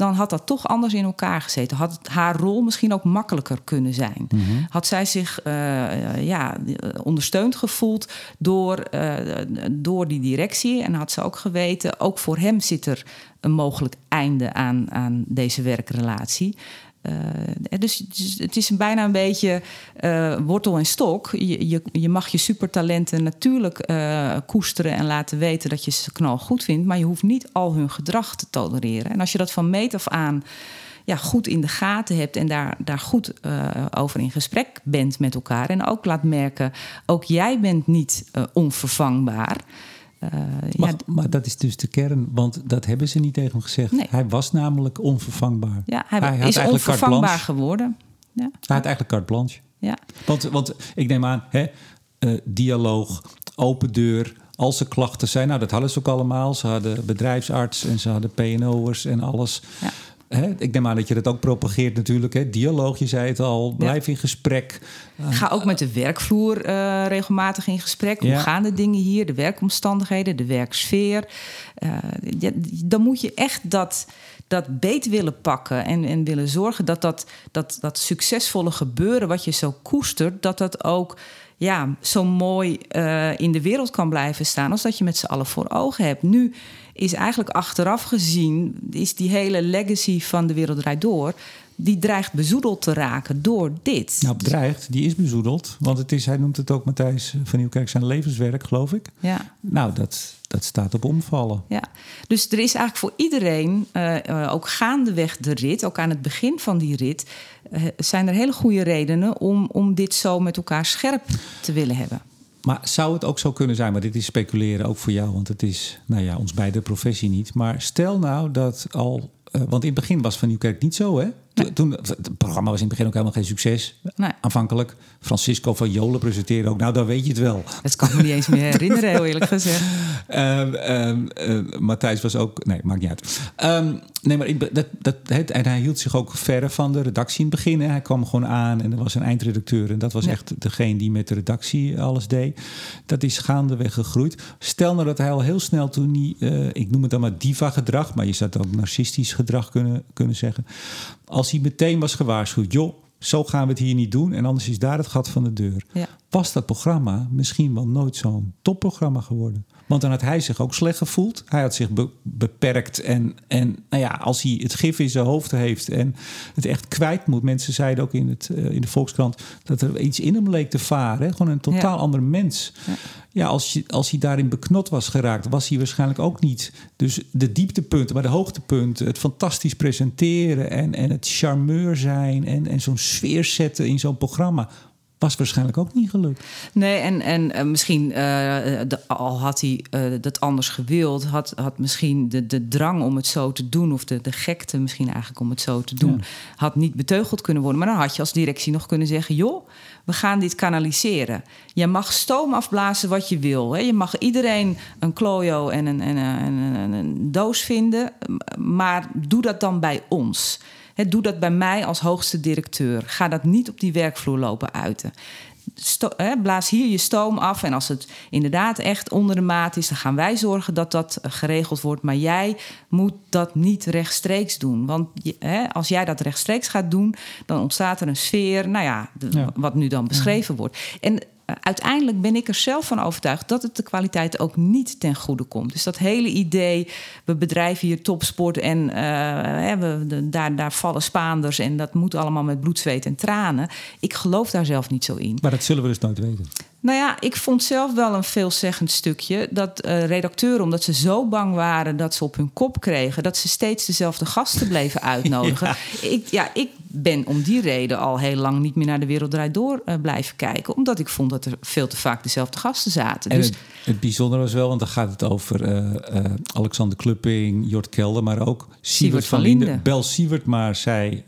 dan had dat toch anders in elkaar gezeten. Had haar rol misschien ook makkelijker kunnen zijn. Mm -hmm. Had zij zich uh, ja, ondersteund gevoeld door, uh, door die directie. En had ze ook geweten, ook voor hem zit er een mogelijk einde aan, aan deze werkrelatie. Uh, dus, dus, het is bijna een beetje uh, wortel en stok. Je, je, je, mag je supertalenten natuurlijk uh, koesteren en laten weten dat je ze knal goed vindt, maar je hoeft niet al hun gedrag te tolereren. En als je dat van meet af aan ja, goed in de gaten hebt en daar, daar goed over in gesprek bent met elkaar en ook laat merken, ook jij bent niet onvervangbaar. Uh, maar, ja, maar, dat is dus de kern, want dat hebben ze niet tegen hem gezegd. Nee. Hij was namelijk onvervangbaar. Ja, hij, hij is onvervangbaar geworden. Ja. Hij had eigenlijk carte blanche. Ja. Want, want ik neem aan, hè, uh, dialoog, open deur. Als er klachten zijn, nou dat hadden ze ook allemaal. Ze hadden bedrijfsarts en ze hadden PNO'ers en alles. Ja. Hè? Ik neem aan dat je dat ook propageert natuurlijk. Hè? Dialoog, je zei het al. Blijf ja. in gesprek. Ga ook met de werkvloer uh, regelmatig in gesprek. Ja. Hoe gaan de dingen hier? De werkomstandigheden, de werksfeer. Uh, ja, dan moet je echt dat, dat beet willen pakken. En, en willen zorgen dat dat, dat dat succesvolle gebeuren... wat je zo koestert, dat dat ook ja, zo mooi uh, in de wereld kan blijven staan... als dat je met z'n allen voor ogen hebt. Nu is eigenlijk achteraf gezien, is die hele legacy van de Wereld Draait Door, die dreigt bezoedeld te raken door dit. Nou, bedreigd, die is bezoedeld. Want het is, hij noemt het ook, Matthijs van Nieuwkerk, zijn levenswerk, geloof ik. Ja. Nou, dat, dat staat op omvallen. Ja, dus er is eigenlijk voor iedereen, uh, ook gaandeweg de rit, ook aan het begin van die rit, uh, zijn er hele goede redenen om, om dit zo met elkaar scherp te willen hebben. Maar zou het ook zo kunnen zijn, maar dit is speculeren ook voor jou, want het is, nou ja, ons beide professie niet. Maar stel nou dat al, uh, want in het begin was Van Nieuwkerk niet zo, hè? Nee. Toen, het programma was in het begin ook helemaal geen succes. Nee. Aanvankelijk. Francisco van Jolen presenteerde ook. Nou, dan weet je het wel. Dat kan ik me niet eens meer herinneren, heel eerlijk gezegd. Uh, Matthijs was ook... Nee, maakt niet uit. Um, nee, maar ik, dat, dat, het, en hij hield zich ook verre van de redactie in het begin. Hè. Hij kwam gewoon aan en er was een eindredacteur. En dat was ja. echt degene die met de redactie alles deed. Dat is gaandeweg gegroeid. Stel nou dat hij al heel snel toen hij... Uh, ik noem het dan maar diva-gedrag. Maar je zou het ook narcistisch gedrag kunnen, kunnen zeggen. Als hij meteen was gewaarschuwd... joh, zo gaan we het hier niet doen en anders is daar het gat van de deur. Ja. Was dat programma misschien wel nooit zo'n topprogramma geworden? Want dan had hij zich ook slecht gevoeld. Hij had zich be beperkt. En, en nou ja, als hij het gif in zijn hoofd heeft en het echt kwijt moet. Mensen zeiden ook in, het, uh, in de Volkskrant dat er iets in hem leek te varen. Hè? Gewoon een totaal ja. ander mens. Ja. Ja, als, je, als hij daarin beknot was geraakt, was hij waarschijnlijk ook niet. Dus de dieptepunten, maar de hoogtepunten, het fantastisch presenteren en, en het charmeur zijn en, en zo'n sfeer zetten in zo'n programma was waarschijnlijk ook niet gelukt. Nee, en, en uh, misschien, uh, de, al had hij uh, dat anders gewild, had, had misschien de, de drang om het zo te doen, of de, de gekte misschien eigenlijk om het zo te doen, ja. had niet beteugeld kunnen worden. Maar dan had je als directie nog kunnen zeggen: joh, we gaan dit kanaliseren. Je mag stoom afblazen wat je wil. Hè. Je mag iedereen een klojo en een, en een, en een, een doos vinden, maar doe dat dan bij ons. He, doe dat bij mij als hoogste directeur. Ga dat niet op die werkvloer lopen uiten. Sto he, blaas hier je stoom af. En als het inderdaad echt onder de maat is, dan gaan wij zorgen dat dat geregeld wordt. Maar jij moet dat niet rechtstreeks doen. Want he, als jij dat rechtstreeks gaat doen, dan ontstaat er een sfeer, nou ja, de, ja. wat nu dan beschreven ja. wordt. En uiteindelijk ben ik er zelf van overtuigd dat het de kwaliteit ook niet ten goede komt. Dus dat hele idee, we bedrijven hier topsport en uh, we, daar, daar vallen Spaanders en dat moet allemaal met bloed, zweet en tranen. Ik geloof daar zelf niet zo in. Maar dat zullen we dus nooit weten. Nou ja, ik vond zelf wel een veelzeggend stukje dat uh, redacteuren, omdat ze zo bang waren dat ze op hun kop kregen, dat ze steeds dezelfde gasten bleven uitnodigen. ja. Ik, ja, ik ben om die reden al heel lang niet meer naar de Wereld Draait Door uh, blijven kijken, omdat ik vond dat er veel te vaak dezelfde gasten zaten. En dus, het, het bijzondere was wel, want dan gaat het over uh, uh, Alexander Klupping, Jort Kelder, maar ook Sievert van, van Linden. Linden. Bel Sievert maar, zei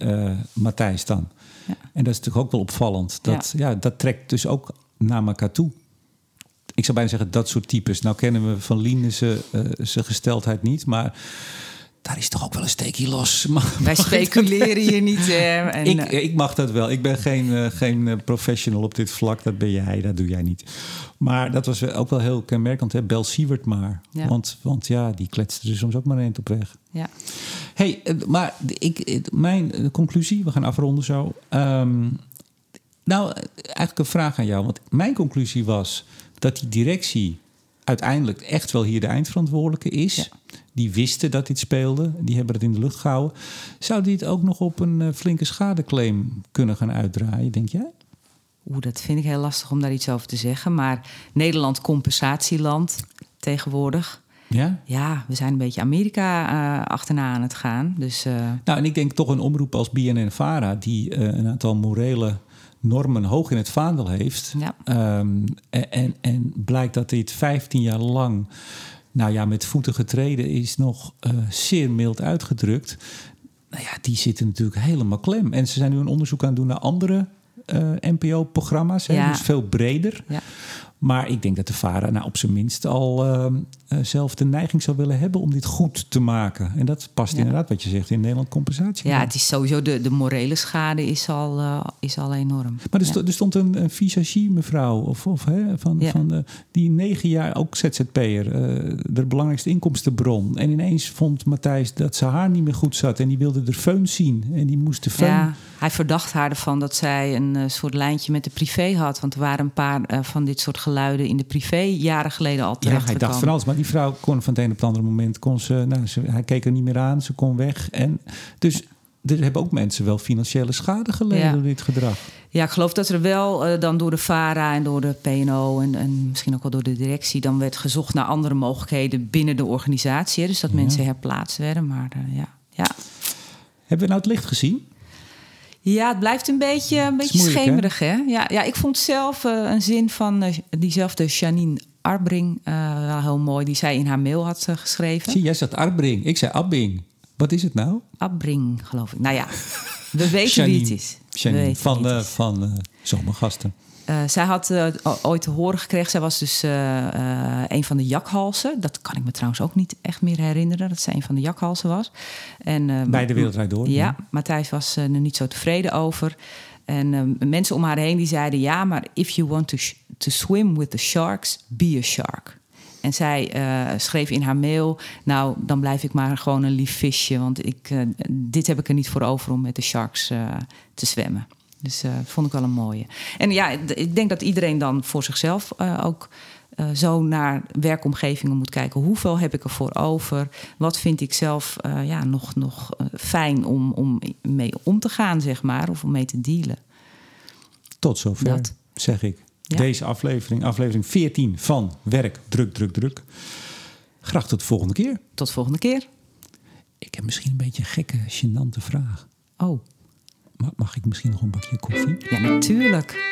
Matthijs dan. Ja. En dat is natuurlijk ook wel opvallend. Dat, ja. ja, dat trekt dus ook naar elkaar toe. Ik zou bijna zeggen dat soort types. Nou kennen we van Linden zijn uh, gesteldheid niet, maar daar is toch ook wel een steekje los. Mag, Wij speculeren hier niet. En, ik, ik, mag dat wel. Ik ben geen, uh, geen professional op dit vlak. Dat ben jij, dat doe jij niet. Maar dat was ook wel heel kenmerkend. Hè? Bel Sievert maar. Ja. Want, want ja, die kletste er soms ook maar een op weg. Ja. hey, maar ik, mijn conclusie, we gaan afronden zo. Um, nou, eigenlijk een vraag aan jou. Want mijn conclusie was dat die directie uiteindelijk echt wel hier de eindverantwoordelijke is. Ja. Die wisten dat dit speelde. Die hebben het in de lucht gehouden. Zou die het ook nog op een uh, flinke schadeclaim kunnen gaan uitdraaien, denk jij? Oeh, dat vind ik heel lastig om daar iets over te zeggen. Maar Nederland compensatieland tegenwoordig. Ja? Ja, we zijn een beetje Amerika uh, achterna aan het gaan. Dus, uh... Nou, en ik denk toch een omroep als BNN-Vara... die uh, een aantal morele normen hoog in het vaandel heeft. Ja. Um, en, en blijkt dat dit 15 jaar lang, nou ja, met voeten getreden is, nog uh, zeer mild uitgedrukt. Nou ja, die zitten natuurlijk helemaal klem. En ze zijn nu een onderzoek aan het doen naar andere uh, NPO-programma's. Ja. Dus veel breder. Ja. Maar ik denk dat de VARA nou, op zijn minst al uh, zelf de neiging zou willen hebben om dit goed te maken. En dat past Ja. inderdaad wat je zegt in Nederland compensatie. Ja, het is sowieso de, de morele schade is al, uh, is al enorm. Maar er, ja. er stond een, een visagie mevrouw of, of, hè, van, Ja. van de, die negen jaar ook ZZP'er, eh, de belangrijkste inkomstenbron. En ineens vond Matthijs dat ze haar niet meer goed zat en die wilde de föhn zien. En die moest de föhn... Ja, hij verdacht haar ervan dat zij een uh, soort lijntje met de privé had. Want er waren een paar uh, van dit soort geluiden in de privé jaren geleden al Ja, terecht hij dacht van alles, maar die vrouw kon van het een op het andere moment... Kon ze, nou, ze, hij keek er niet meer aan, ze kon weg. En dus er hebben ook mensen wel financiële schade geleden Ja. door dit gedrag. Ja, ik geloof dat er wel eh, dan door de VARA en door de PNO en, en misschien ook wel door de directie... dan werd gezocht naar andere mogelijkheden binnen de organisatie. hè. Dus dat mensen herplaatst werden. Maar eh, ja, ja. Hebben we nou het licht gezien? Ja, het blijft een beetje, een beetje moeilijk, schemerig, hè? Ja, ja, ik vond zelf eh, een zin van eh, diezelfde Janine Arbring eh, wel heel mooi... die zij in haar mail had geschreven. Zie, jij zegt Arbring. Ik zei Abbing. Wat is het nou? Arbring, geloof ik. Nou ja, we weten wie het is. Janine, van, het is. van Zomergasten. Eh, zij had eh, ooit te horen gekregen, zij was dus eh, een van de jakhalsen. Dat kan ik me trouwens ook niet echt meer herinneren, dat zij een van de jakhalsen was. En, eh, Bij de Wereldrijd Door. Ja, Matthijs was er niet zo tevreden over. En eh, mensen om haar heen die zeiden... ja, maar if you want to, to swim with the sharks, be a shark. En zij schreef in haar mail... nou, dan blijf ik maar gewoon een lief visje... want ik, dit heb ik er niet voor over om met de sharks te zwemmen. Dus eh vond ik wel een mooie. En ja, ik denk dat iedereen dan voor zichzelf eh, ook... eh, zo naar werkomgevingen moet kijken. Hoeveel heb ik ervoor over? Wat vind ik zelf ja, nog, nog fijn om, om mee om te gaan, zeg maar, of om mee te dealen? Tot zover, Dat. zeg ik. Ja. Deze aflevering, aflevering 14 van Werk, Druk, Druk, Druk. Graag tot de volgende keer. Tot de volgende keer. Ik heb misschien een beetje een gekke, gênante vraag. Oh, Mag ik misschien nog een bakje koffie? ja, natuurlijk.